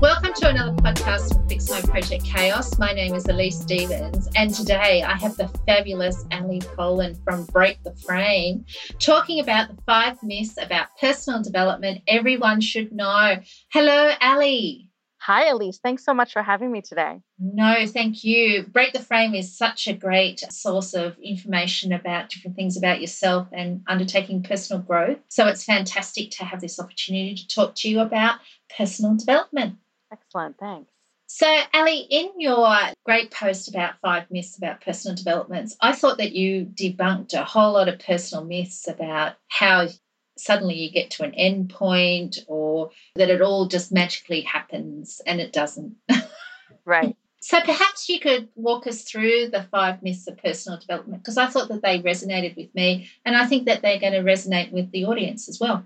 Welcome to another podcast from Fix My Project Chaos. My name is Elise Stevens, and today I have the fabulous Alli Polin from Break the Frame talking about the five myths about personal development everyone should know. Hello, Alli. Hi, Elise. Thanks so much for having me today. No, thank you. Break the Frame is such a great source of information about different things about yourself and undertaking personal growth. So it's fantastic to have this opportunity to talk to you about personal development. Excellent. Thanks. So, Alli, in your great post about five myths about personal developments, I thought that you debunked a whole lot of personal myths about how suddenly you get to an end point or that it all just magically happens and it doesn't. Right. so perhaps you could walk us through the five myths of personal development because I thought that they resonated with me and I think that they're going to resonate with the audience as well.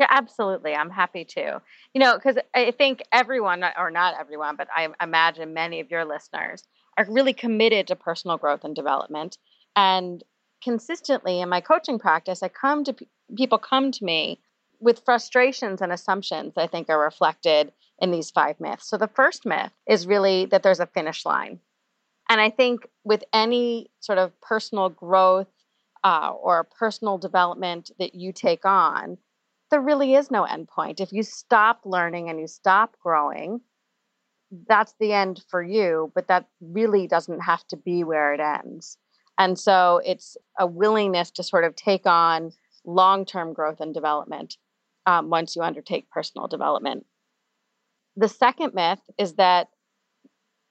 Yeah, absolutely. I'm happy to. You know, because I think everyone, or not everyone, but I imagine many of your listeners are really committed to personal growth and development. And consistently in my coaching practice, I come to people come to me with frustrations and assumptions I think are reflected in these five myths. So the first myth is really that there's a finish line. And I think with any sort of personal growth uh, or personal development that you take on, there really is no end point. If you stop learning and you stop growing, that's the end for you, but that really doesn't have to be where it ends. And so it's a willingness to sort of take on long term growth and development um, once you undertake personal development. The second myth is that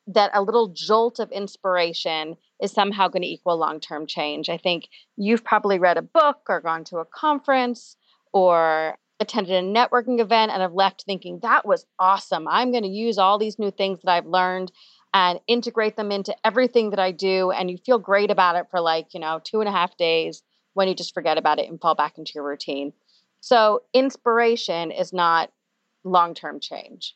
that a little jolt of inspiration is somehow going to equal long term change. I think you've probably read a book or gone to a conference or attended a networking event and have left thinking that was awesome. I'm going to use all these new things that I've learned and integrate them into everything that I do. And you feel great about it for like, you know, two and a half days when you just forget about it and fall back into your routine. So, inspiration is not long term change.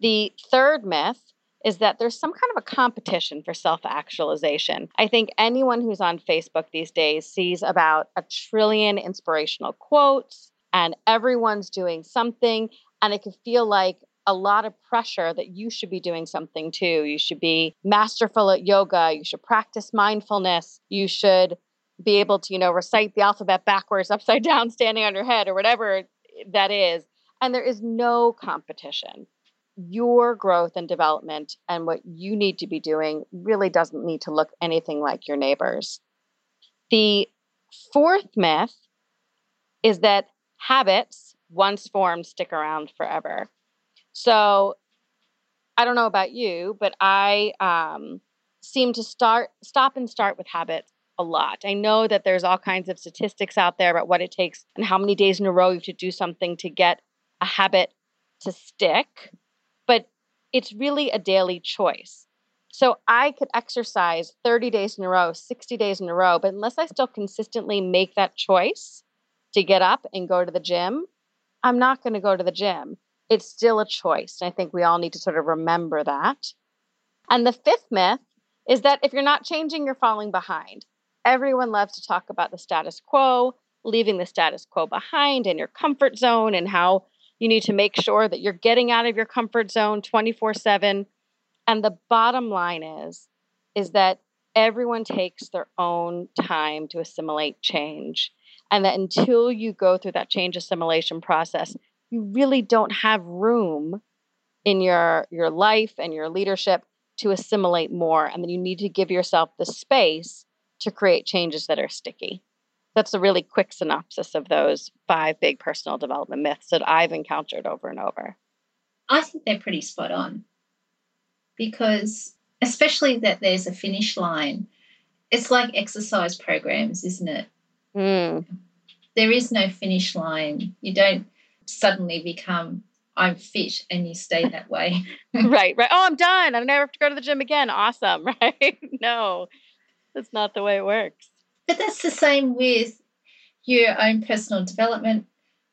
The third myth is that there's some kind of a competition for self actualization. I think anyone who's on Facebook these days sees about a trillion inspirational quotes, and everyone's doing something. And it can feel like a lot of pressure that you should be doing something too. You should be masterful at yoga. You should practice mindfulness. You should be able to, you know, recite the alphabet backwards, upside down, standing on your head, or whatever that is. And there is no competition. Your growth and development and what you need to be doing really doesn't need to look anything like your neighbors. The fourth myth is that habits, once formed, stick around forever. So I don't know about you, but I um, seem to start stop and start with habits a lot. I know that there's all kinds of statistics out there about what it takes and how many days in a row you have to do something to get a habit to stick, but it's really a daily choice. So I could exercise 30 days in a row, 60 days in a row, but unless I still consistently make that choice to get up and go to the gym, I'm not going to go to the gym. It's still a choice. And I think we all need to sort of remember that. And the fifth myth is that if you're not changing, you're falling behind. Everyone loves to talk about the status quo, leaving the status quo behind in your comfort zone, and how you need to make sure that you're getting out of your comfort zone 24 7. And the bottom line is, is that everyone takes their own time to assimilate change. And that until you go through that change assimilation process, you really don't have room in your your life and your leadership to assimilate more and then you need to give yourself the space to create changes that are sticky. That's a really quick synopsis of those five big personal development myths that I've encountered over and over. I think they're pretty spot on because, especially that there's a finish line, it's like exercise programs, isn't it? Mm. There is no finish line. You don't suddenly become I'm fit and you stay that way. right, right. Oh, I'm done. I never have to go to the gym again. Awesome, right? no, that's not the way it works. But that's the same with your own personal development,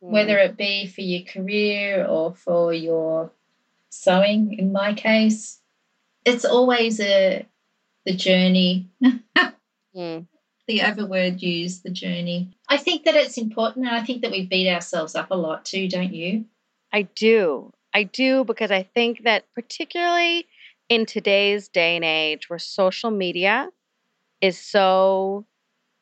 mm. whether it be for your career or for your sewing, in my case. It's always a the journey. mm. The overword use, the journey. I think that it's important and I think that we beat ourselves up a lot too, don't you? I do. I do because I think that particularly in today's day and age where social media is so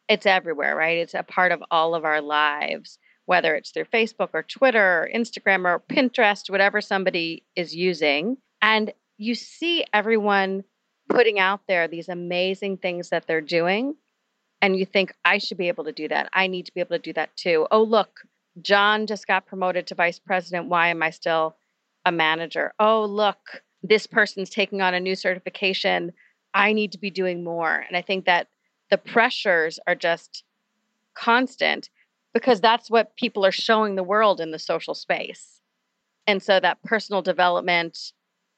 it's everywhere, right? It's a part of all of our lives, whether it's through Facebook or Twitter or Instagram or Pinterest, whatever somebody is using. And you see everyone putting out there these amazing things that they're doing. And you think, I should be able to do that. I need to be able to do that too. Oh, look, John just got promoted to vice president. Why am I still a manager? Oh, look, this person's taking on a new certification. I need to be doing more. And I think that the pressures are just constant because that's what people are showing the world in the social space. And so that personal development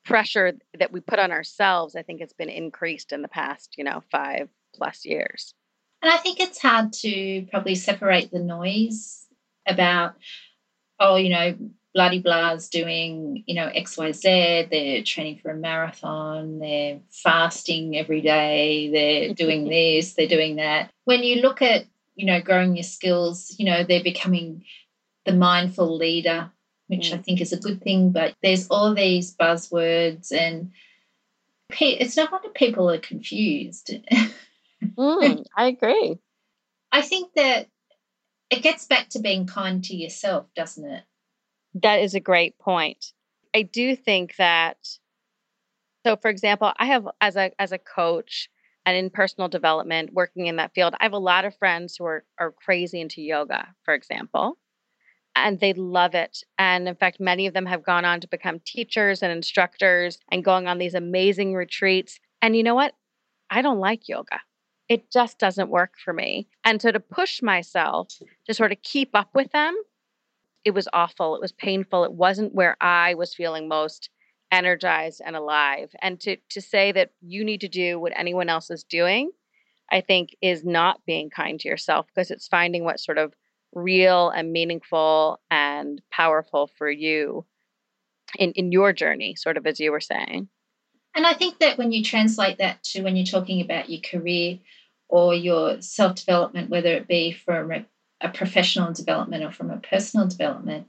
pressure that we put on ourselves, I think it's been increased in the past, you know, five plus years. And I think it's hard to probably separate the noise about, oh, you know, bloody blah's doing, you know, XYZ, they're training for a marathon, they're fasting every day, they're doing this, they're doing that. When you look at, you know, growing your skills, you know, they're becoming the mindful leader, which mm. I think is a good thing, but there's all these buzzwords and it's no wonder people are confused. mm, I agree. I think that it gets back to being kind to yourself, doesn't it? That is a great point. I do think that so for example, I have as a as a coach and in personal development working in that field, I have a lot of friends who are are crazy into yoga, for example. And they love it. And in fact, many of them have gone on to become teachers and instructors and going on these amazing retreats. And you know what? I don't like yoga. It just doesn't work for me. And so to push myself to sort of keep up with them it was awful. It was painful. It wasn't where I was feeling most energized and alive. And to to say that you need to do what anyone else is doing, I think is not being kind to yourself because it's finding what sort of real and meaningful and powerful for you in in your journey, sort of as you were saying. And I think that when you translate that to when you're talking about your career or your self development, whether it be from a professional development or from a personal development,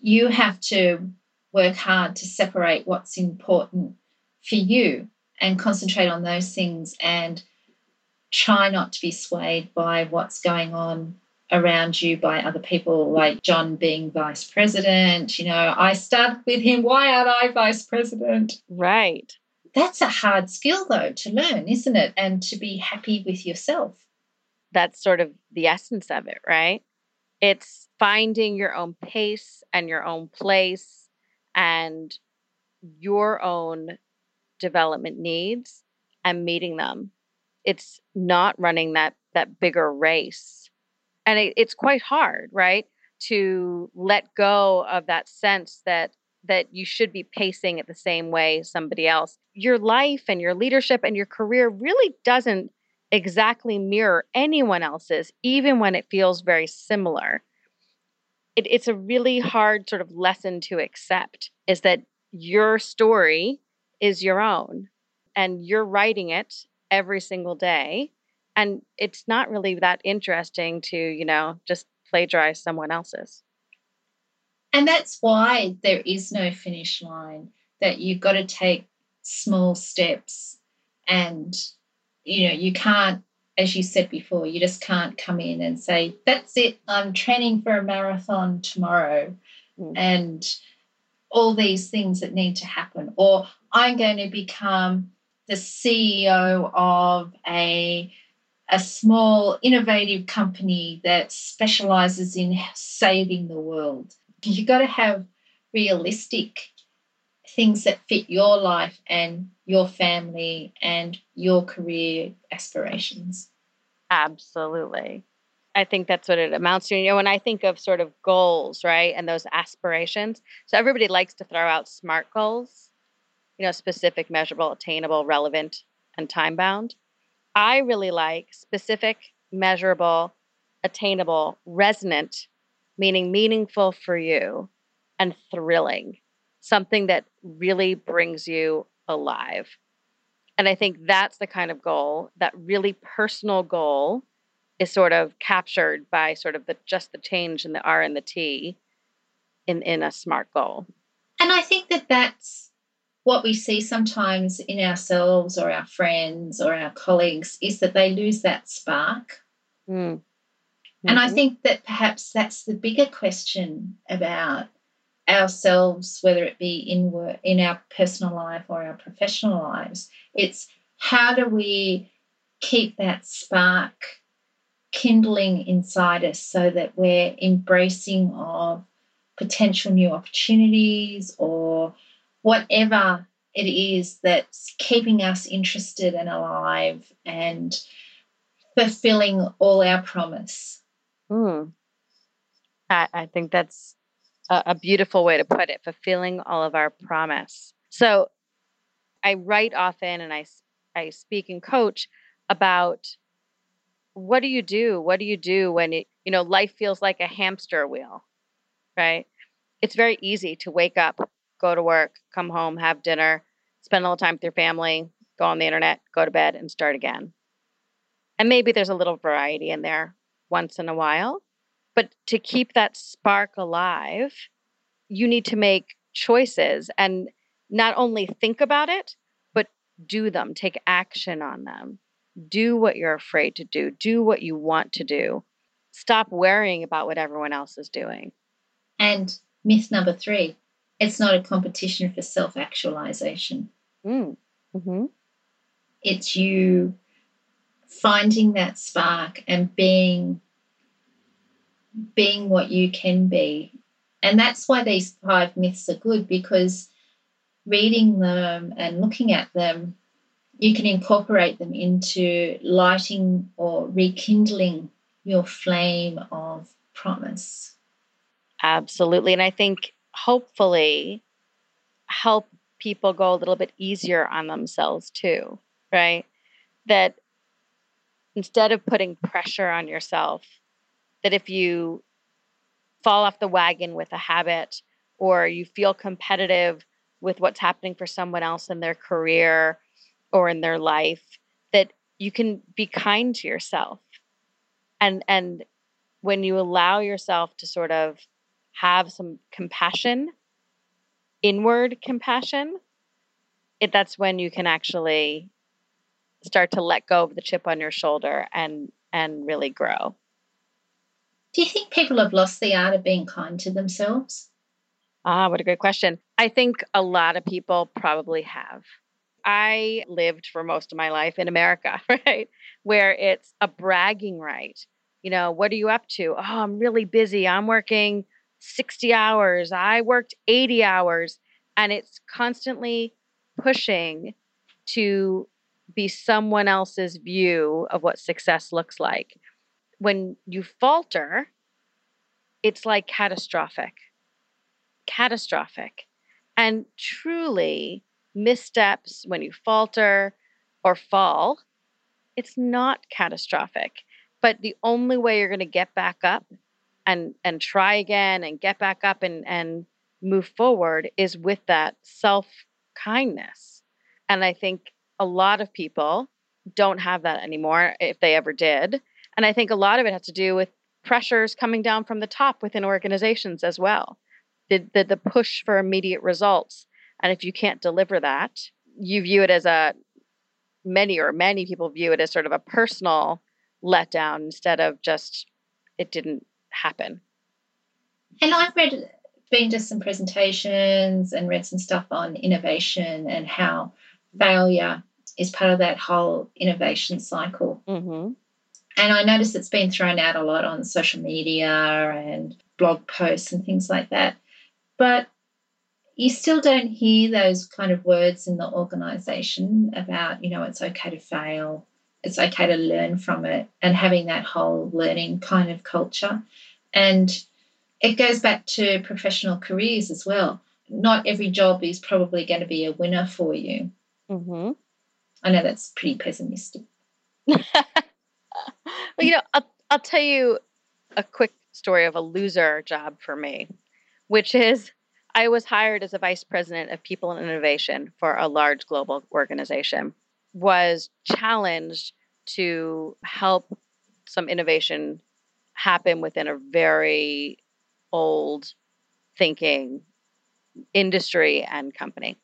you have to work hard to separate what's important for you and concentrate on those things and try not to be swayed by what's going on around you by other people, like John being vice president. You know, I started with him, why aren't I vice president? Right. That's a hard skill, though, to learn, isn't it? And to be happy with yourself that's sort of the essence of it, right? It's finding your own pace and your own place and your own development needs and meeting them. It's not running that that bigger race. And it, it's quite hard, right? To let go of that sense that that you should be pacing it the same way somebody else. Your life and your leadership and your career really doesn't exactly mirror anyone else's, even when it feels very similar. It, it's a really hard sort of lesson to accept is that your story is your own and you're writing it every single day. And it's not really that interesting to, you know, just plagiarize someone else's. And that's why there is no finish line, that you've got to take small steps and you know, you can't, as you said before, you just can't come in and say, that's it, I'm training for a marathon tomorrow. Mm. And all these things that need to happen, or I'm going to become the CEO of a a small innovative company that specializes in saving the world. You've got to have realistic things that fit your life and your family and your career aspirations. Absolutely. I think that's what it amounts to. You know, when I think of sort of goals, right, and those aspirations, so everybody likes to throw out SMART goals, you know, specific, measurable, attainable, relevant, and time bound. I really like specific, measurable, attainable, resonant, meaning meaningful for you, and thrilling, something that really brings you alive. And I think that's the kind of goal, that really personal goal is sort of captured by sort of the just the change in the R and the T in in a smart goal. And I think that that's what we see sometimes in ourselves or our friends or our colleagues is that they lose that spark. Mm. Mm-hmm. And I mm-hmm. think that perhaps that's the bigger question about ourselves, whether it be in work, in our personal life or our professional lives. It's how do we keep that spark kindling inside us so that we're embracing of potential new opportunities or whatever it is that's keeping us interested and alive and fulfilling all our promise. Mm. I, I, think that's a, a beautiful way to put it fulfilling all of our promise. So I write often and I, I speak and coach about what do you do? What do you do when it, you know, life feels like a hamster wheel, right? It's very easy to wake up, go to work, come home, have dinner, spend a little time with your family, go on the internet, go to bed, and start again. And maybe there's a little variety in there once in a while. But to keep that spark alive, you need to make choices and not only think about it, but do them, take action on them. Do what you're afraid to do, do what you want to do. Stop worrying about what everyone else is doing. And myth number three it's not a competition for self actualization. Mm. Mm-hmm. It's you finding that spark and being being what you can be. And that's why these five myths are good because reading them and looking at them, you can incorporate them into lighting or rekindling your flame of promise. Absolutely. And I think hopefully help people go a little bit easier on themselves too, right? That instead of putting pressure on yourself, that if you fall off the wagon with a habit or you feel competitive with what's happening for someone else in their career or in their life, that you can be kind to yourself. And and when you allow yourself to sort of have some compassion, inward compassion, it, that's when you can actually start to let go of the chip on your shoulder and and really grow. Do you think people have lost the art of being kind to themselves? Ah, what a great question. I think a lot of people probably have. I lived for most of my life in America, right? Where it's a bragging right. You know, what are you up to? Oh, I'm really busy. I'm working 60 hours. I worked 80 hours. And it's constantly pushing to be someone else's view of what success looks like. When you falter, it's like catastrophic. Catastrophic. And truly, missteps when you falter or fall, it's not catastrophic. But the only way you're going to get back up and and try again and get back up and and move forward is with that self kindness. And I think a lot of people don't have that anymore if they ever did. And I think a lot of it has to do with pressures coming down from the top within organizations as well. The, the, the push for immediate results. And if you can't deliver that, you view it as a many or many people view it as sort of a personal letdown instead of just it didn't happen. And I've read, been to some presentations and read some stuff on innovation and how failure is part of that whole innovation cycle. Mm-hmm. And I notice it's been thrown out a lot on social media and blog posts and things like that. But you still don't hear those kind of words in the organization about, you know, it's okay to fail, it's okay to learn from it, and having that whole learning kind of culture. And it goes back to professional careers as well. Not every job is probably going to be a winner for you. Mm-hmm. I know that's pretty pessimistic. well, you know, I'll, I'll tell you a quick story of a loser job for me, which is I was hired as a vice president of people and innovation for a large global organization, was challenged to help some innovation happen within a very old thinking industry and company.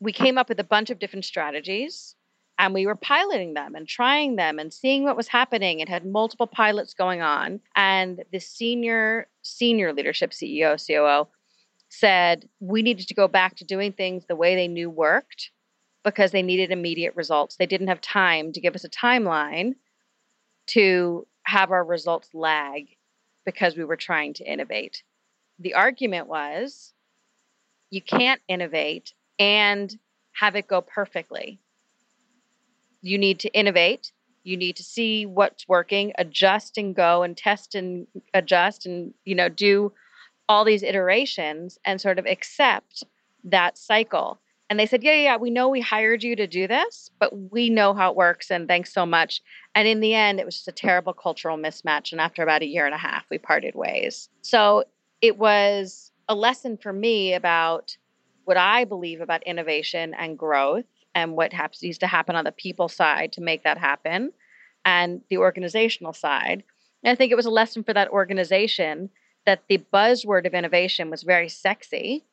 We came up with a bunch of different strategies and we were piloting them and trying them and seeing what was happening. And had multiple pilots going on and the senior senior leadership ceo coo said we needed to go back to doing things the way they knew worked because they needed immediate results. They didn't have time to give us a timeline to have our results lag because we were trying to innovate. The argument was you can't innovate and have it go perfectly you need to innovate. You need to see what's working adjust and go and test and adjust and you know do all these iterations and sort of accept that cycle. And they said yeah yeah we know we hired you to do this but we know how it works and thanks so much. And in the end it was just a terrible cultural mismatch. And after about a year and a half we parted ways. So it was a lesson for me about what i believe about innovation and growth and what happens, needs to happen on the people side to make that happen and the organizational side. And I think it was a lesson for that organization that the buzzword of innovation was very sexy.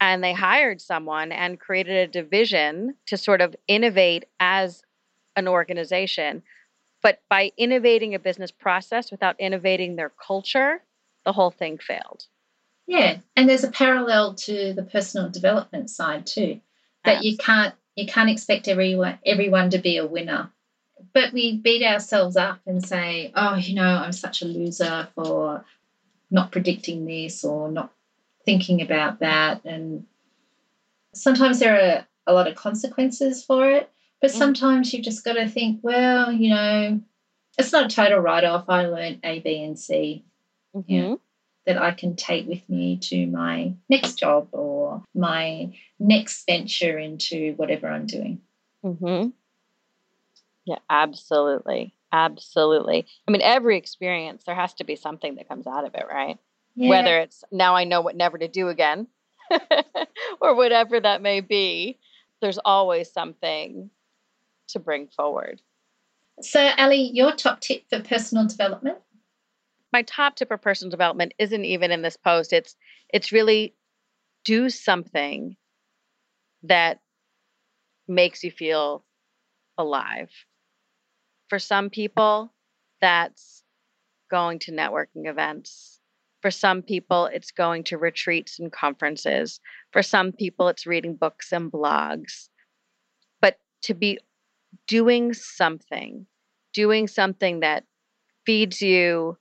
And they hired someone and created a division to sort of innovate as an organization. But by innovating a business process without innovating their culture, the whole thing failed. Yeah. And there's a parallel to the personal development side too, that you can't you can't expect everyone everyone to be a winner. But we beat ourselves up and say, oh, you know, I'm such a loser for not predicting this or not thinking about that. And sometimes there are a lot of consequences for it. But mm. sometimes you've just got to think, well, you know, it's not a total write off. I learned A, B, and C. Mm-hmm. Yeah that I can take with me to my next job or my next venture into whatever I'm doing. Mm-hmm. Yeah, absolutely. Absolutely. I mean, every experience, there has to be something that comes out of it, right? Yeah. Whether it's now I know what never to do again or whatever that may be, there's always something to bring forward. So, Alli, your top tip for personal development? My top tip for personal development isn't even in this post. It's it's really do something that makes you feel alive. For some people, that's going to networking events. For some people, it's going to retreats and conferences. For some people, it's reading books and blogs. But to be doing something, doing something that feeds you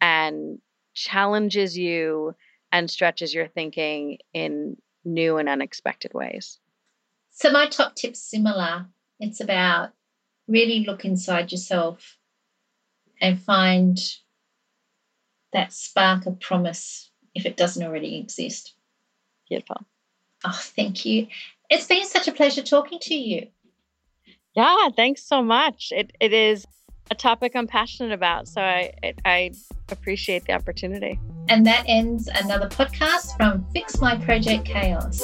and challenges you and stretches your thinking in new and unexpected ways. So, my top tip's similar. It's about really look inside yourself and find that spark of promise if it doesn't already exist. Beautiful. Oh, thank you. It's been such a pleasure talking to you. Yeah, thanks so much. It, it is a topic I'm passionate about. So I, I appreciate the opportunity. And that ends another podcast from Fix My Project Chaos.